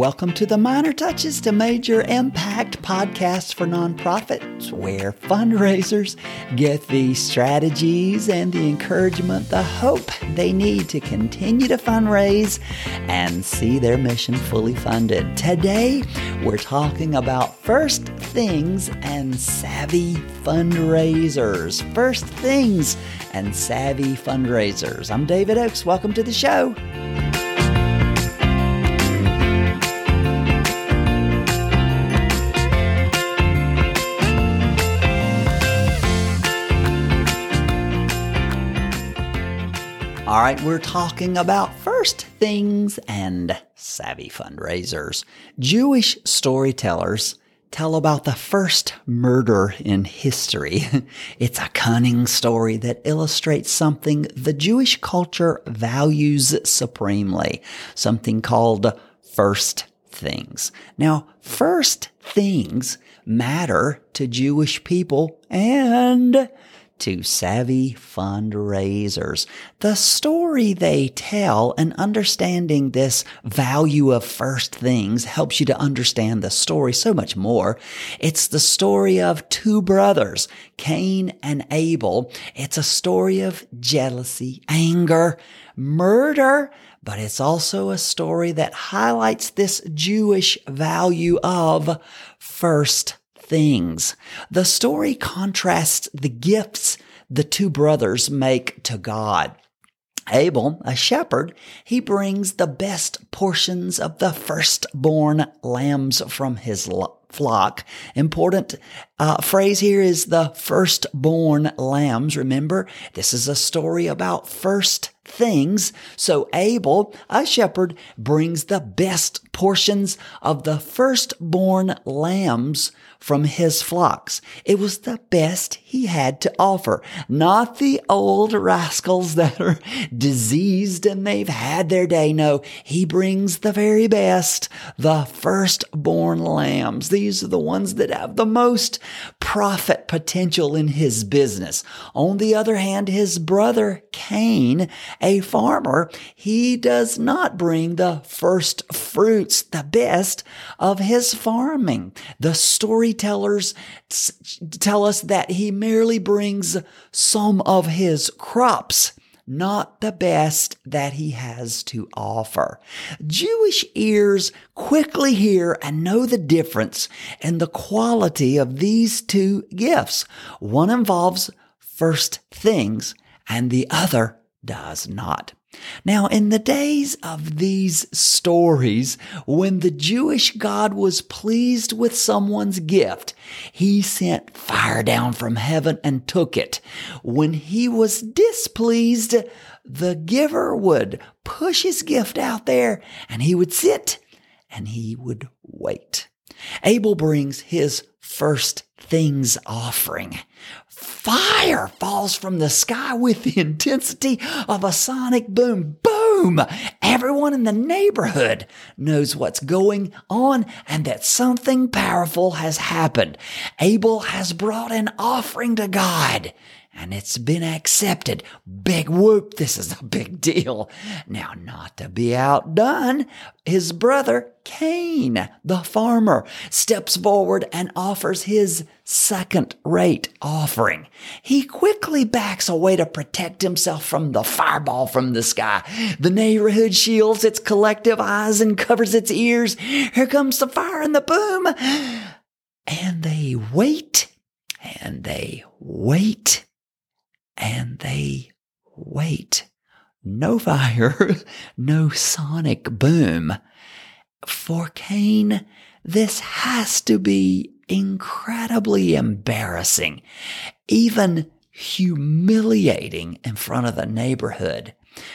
Welcome to the Minor Touches to Major Impact podcast for nonprofits, where fundraisers get the strategies and the encouragement, the hope they need to continue to fundraise and see their mission fully funded. Today, we're talking about first things and savvy fundraisers. First things and savvy fundraisers. I'm David Oakes. Welcome to the show. Right, we're talking about first things and savvy fundraisers. Jewish storytellers tell about the first murder in history. It's a cunning story that illustrates something the Jewish culture values supremely, something called first things. Now, first things matter to Jewish people and to savvy fundraisers. The story they tell and understanding this value of first things helps you to understand the story so much more. It's the story of two brothers, Cain and Abel. It's a story of jealousy, anger, murder, but it's also a story that highlights this Jewish value of first things. The story contrasts the gifts the two brothers make to God. Abel, a shepherd, he brings the best portions of the firstborn lambs from his flock. Important uh, phrase here is the firstborn lambs. Remember, this is a story about first things. So Abel, a shepherd, brings the best portions of the firstborn lambs from his flocks. It was the best he had to offer, not the old rascals that are diseased and they've had their day. No, he brings the very best, the firstborn lambs. These are the ones that have the most profit potential in his business. On the other hand, his brother Cain, a farmer, he does not bring the first fruits, the best of his farming. The storytellers tell us that he merely brings some of his crops not the best that he has to offer. Jewish ears quickly hear and know the difference in the quality of these two gifts. One involves first things and the other does not. Now, in the days of these stories, when the Jewish God was pleased with someone's gift, he sent fire down from heaven and took it. When he was displeased, the giver would push his gift out there and he would sit and he would wait. Abel brings his first things offering. Fire falls from the sky with the intensity of a sonic boom. Boom! Everyone in the neighborhood knows what's going on and that something powerful has happened. Abel has brought an offering to God and it's been accepted. Big whoop, this is a big deal. Now, not to be outdone, his brother Cain, the farmer, steps forward and offers his second rate offering. He quickly backs away to protect himself from the fireball from the sky. The neighborhood shields its collective eyes and covers its ears. Here comes the fire and the boom. And they wait and they wait and they wait. No fire, no sonic boom. For Cain, this has to be incredibly embarrassing, even humiliating in front of the neighborhood.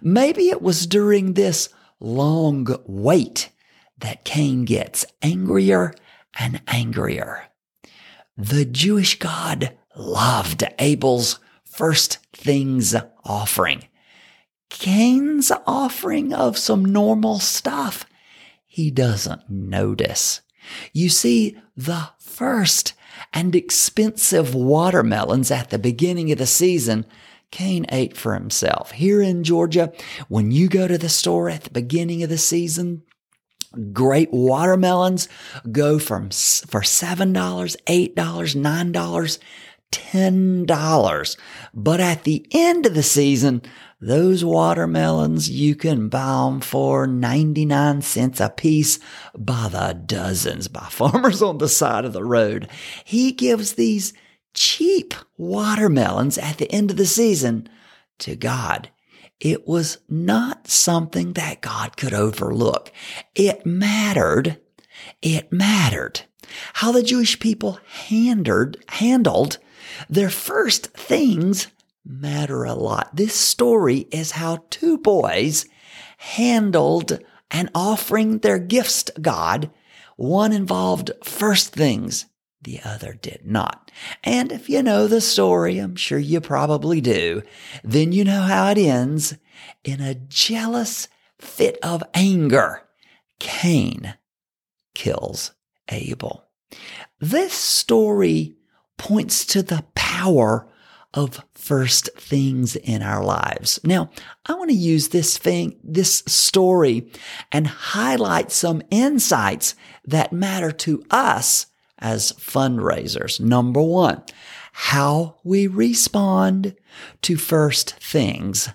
Maybe it was during this long wait that Cain gets angrier and angrier. The Jewish God loved Abel's first things offering. Cain's offering of some normal stuff he doesn't notice. You see, the first and expensive watermelons at the beginning of the season, Cain ate for himself. Here in Georgia, when you go to the store at the beginning of the season, Great watermelons go from for $7, $8, $9, $10. But at the end of the season, those watermelons, you can buy them for 99 cents a piece by the dozens by farmers on the side of the road. He gives these cheap watermelons at the end of the season to God. It was not something that God could overlook. It mattered. It mattered how the Jewish people handled, handled their first things matter a lot. This story is how two boys handled an offering their gifts to God. One involved first things, the other did not. And if you know the story, I'm sure you probably do, then you know how it ends. In a jealous fit of anger, Cain kills Abel. This story points to the power of first things in our lives. Now, I want to use this thing, this story and highlight some insights that matter to us as fundraisers. Number one, how we respond to first things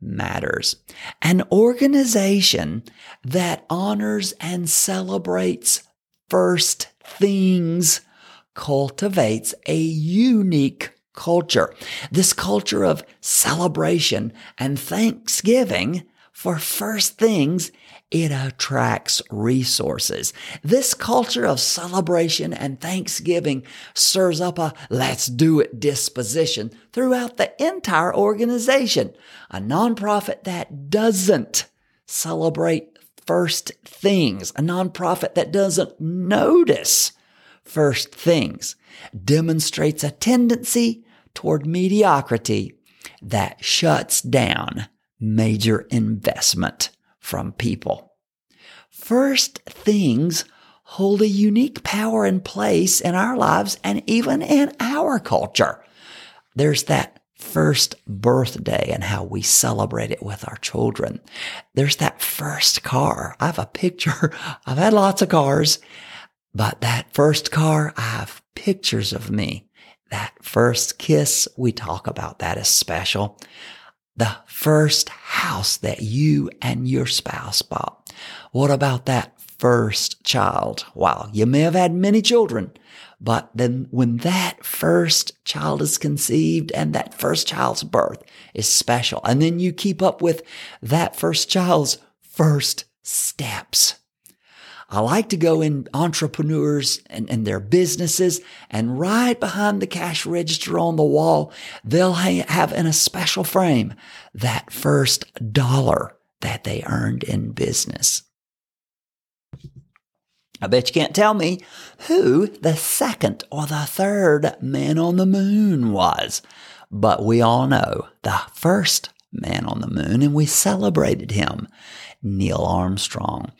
matters. An organization that honors and celebrates first things cultivates a unique culture. This culture of celebration and thanksgiving for first things, it attracts resources. This culture of celebration and thanksgiving stirs up a let's do it disposition throughout the entire organization. A nonprofit that doesn't celebrate first things, a nonprofit that doesn't notice first things demonstrates a tendency toward mediocrity that shuts down major investment from people. First things hold a unique power and place in our lives and even in our culture. There's that first birthday and how we celebrate it with our children. There's that first car. I have a picture. I've had lots of cars but that first car, I have pictures of me. That first kiss, we talk about that as special. The first house that you and your spouse bought. What about that first child? Wow, you may have had many children, but then when that first child is conceived and that first child's birth is special, and then you keep up with that first child's first steps I like to go in entrepreneurs and, and their businesses and right behind the cash register on the wall, they'll ha- have in a special frame that first dollar that they earned in business. I bet you can't tell me who the second or the third man on the moon was, but we all know the first man on the moon and we celebrated him. Neil Armstrong.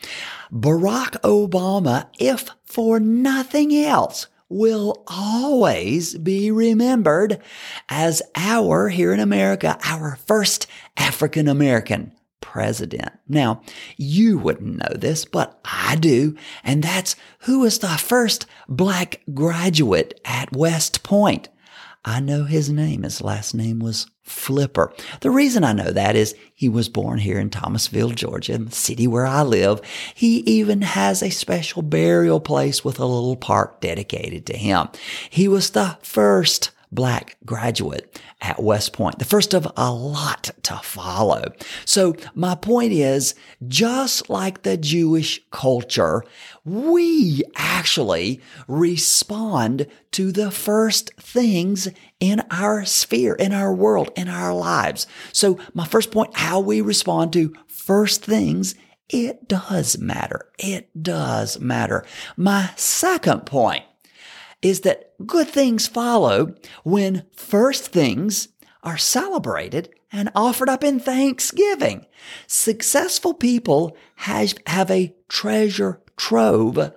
Barack Obama, if for nothing else, will always be remembered as our, here in America, our first African American president. Now, you wouldn't know this, but I do. And that's who was the first black graduate at West Point. I know his name. His last name was Flipper. The reason I know that is he was born here in Thomasville, Georgia, the city where I live. He even has a special burial place with a little park dedicated to him. He was the first black graduate at West Point, the first of a lot to follow. So my point is, just like the Jewish culture, we actually respond to the first things in our sphere, in our world, in our lives. So my first point, how we respond to first things it does matter. It does matter. My second point is that good things follow when first things are celebrated and offered up in thanksgiving. Successful people have, have a treasure trove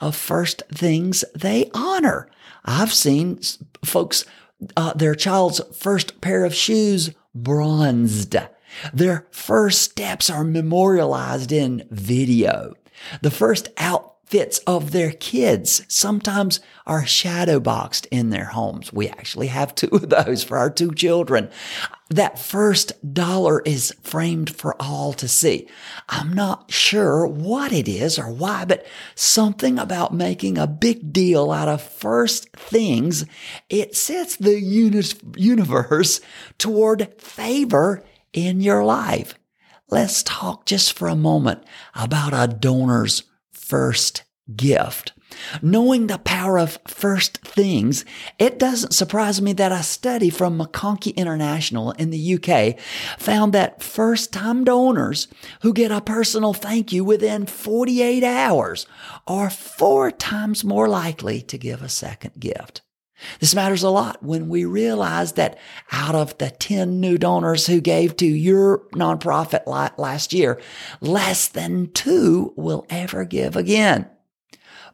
of first things they honor. I've seen folks, uh, their child's first pair of shoes bronzed. Their first steps are memorialized in video. The first outfits of their kids sometimes are shadow boxed in their homes. We actually have two of those for our two children. That first dollar is framed for all to see. I'm not sure what it is or why, but something about making a big deal out of first things, it sets the universe toward favor in your life. Let's talk just for a moment about a donor's first gift. Knowing the power of first things, it doesn't surprise me that a study from McConkey International in the UK found that first time donors who get a personal thank you within 48 hours are four times more likely to give a second gift. This matters a lot when we realize that out of the 10 new donors who gave to your nonprofit last year, less than two will ever give again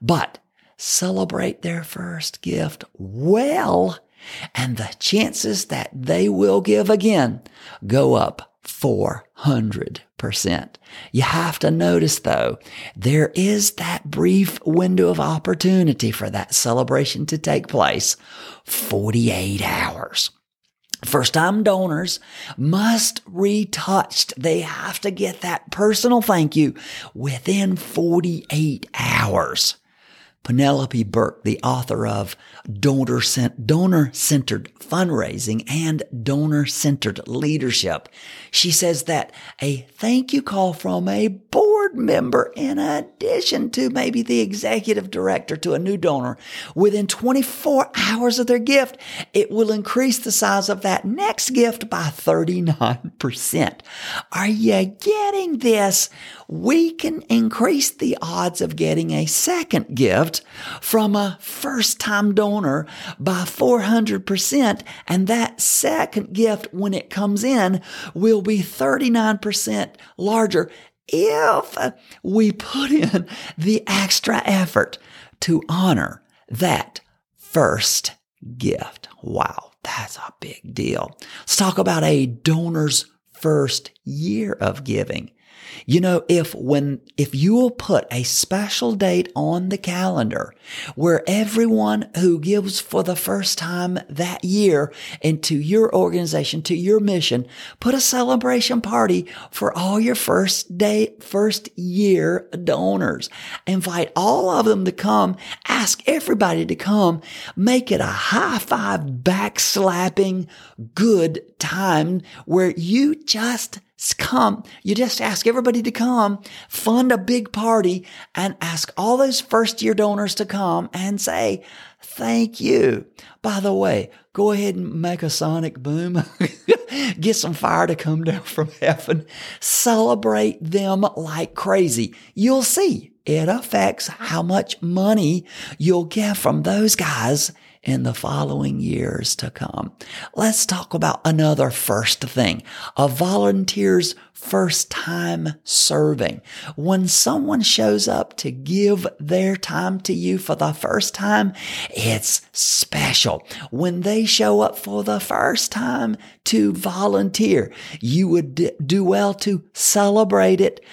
but celebrate their first gift well, and the chances that they will give again go up 400%. You have to notice though, there is that brief window of opportunity for that celebration to take place 48 hours. First time donors must retouched. They have to get that personal thank you within 48 hours. Penelope Burk, the author of Donor Centered Fundraising and Donor Centered Leadership. She says that a thank you call from a board member, in addition to maybe the executive director to a new donor, within 24 hours of their gift, it will increase the size of that next gift by 39%. Are you getting this? We can increase the odds of getting a second gift from a first time donor by 400%. And that second gift, when it comes in, will be 39% larger if we put in the extra effort to honor that first gift. Wow, that's a big deal. Let's talk about a donor's first year of giving. You know, if when, if you will put a special date on the calendar where everyone who gives for the first time that year into your organization, to your mission, put a celebration party for all your first day, first year donors. Invite all of them to come. Ask everybody to come. Make it a high five backslapping good time where you just come. You just ask everybody to come, fund a big party and ask all those first year donors to come and say, thank you. By the way, go ahead and make a sonic boom. Get some fire to come down from heaven. Celebrate them like crazy. You'll see it affects how much money you'll get from those guys in the following years to come. Let's talk about another first thing, a volunteer's first time serving. When someone shows up to give their time to you for the first time, it's special. When they show up for the first time to volunteer, you would do well to celebrate it.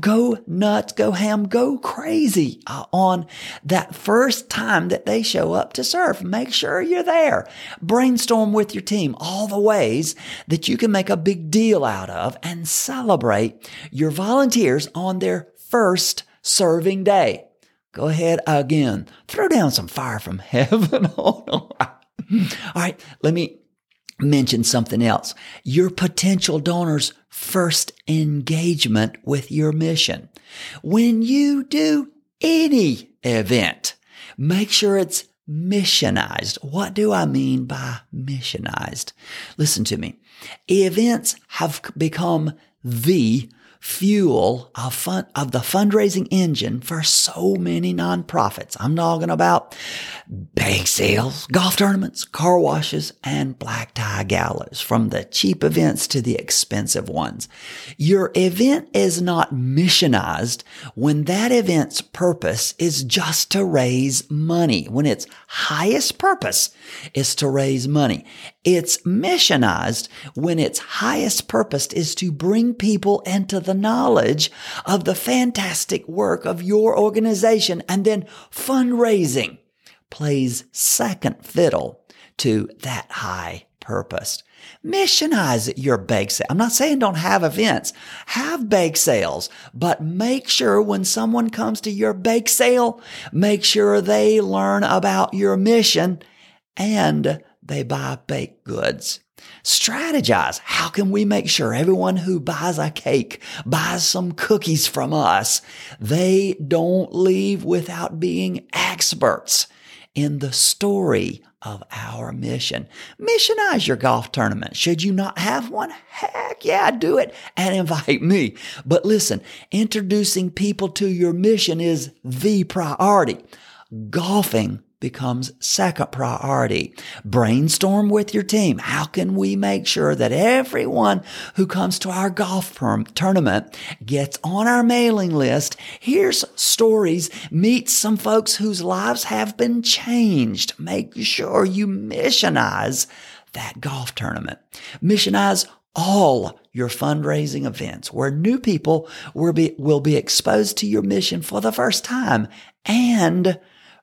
Go nuts, go ham, go crazy uh, on that first time that they show up to serve. Make sure you're there. Brainstorm with your team all the ways that you can make a big deal out of and celebrate your volunteers on their first serving day. Go ahead again. Throw down some fire from heaven. All right, let me mention something else. Your potential donor's first engagement with your mission. When you do any event, make sure it's missionized. What do I mean by missionized? Listen to me. Events have become the fuel of fun, of the fundraising engine for so many nonprofits. I'm talking about bake sales, golf tournaments, car washes, and black tie galas, from the cheap events to the expensive ones. Your event is not missionized when that event's purpose is just to raise money, when its highest purpose is to raise money. It's missionized when its highest purpose is to bring people into the knowledge of the fantastic work of your organization and then fundraising plays second fiddle to that high purpose. Missionize your bake sale. I'm not saying don't have events. Have bake sales, but make sure when someone comes to your bake sale, make sure they learn about your mission and they buy baked goods. Strategize. How can we make sure everyone who buys a cake, buys some cookies from us, they don't leave without being experts in the story of our mission. Missionize your golf tournament. Should you not have one? Heck yeah, do it and invite me. But listen, introducing people to your mission is the priority. Golfing becomes second priority. Brainstorm with your team. How can we make sure that everyone who comes to our golf tournament gets on our mailing list, hears stories, meets some folks whose lives have been changed. Make sure you missionize that golf tournament. Missionize all your fundraising events where new people will be, will be exposed to your mission for the first time and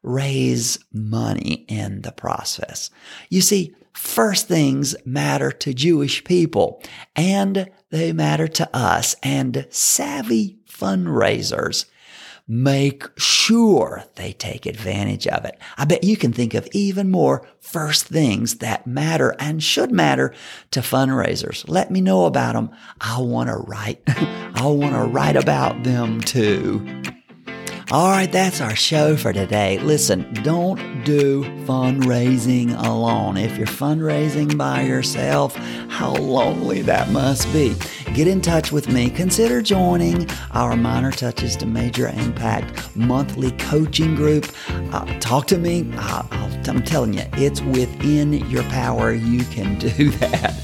raise money in the process. You see, first things matter to Jewish people and they matter to us and savvy fundraisers make sure they take advantage of it. I bet you can think of even more first things that matter and should matter to fundraisers. Let me know about them. I want to write. I want to write about them too. All right, that's our show for today. Listen, don't do fundraising alone. If you're fundraising by yourself, how lonely that must be. Get in touch with me. Consider joining our Minor Touches to Major Impact monthly coaching group. Uh, talk to me. Uh, I'm telling you, it's within your power. You can do that.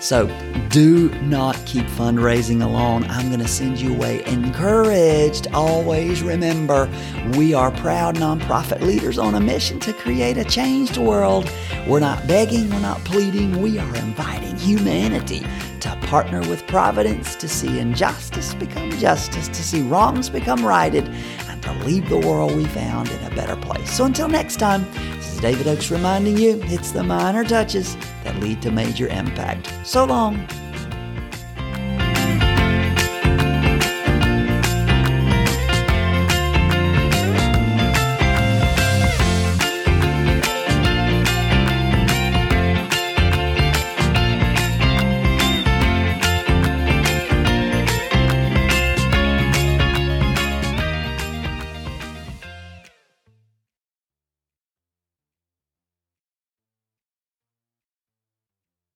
So do not keep fundraising alone. I'm going to send you away encouraged. Always remember, we are proud nonprofit leaders on a mission to create a changed world. We're not begging, we're not pleading, we are inviting humanity to partner with providence to see injustice become justice, to see wrongs become righted, and to leave the world we found in a better place. So until next time, David Oakes reminding you it's the minor touches that lead to major impact. So long.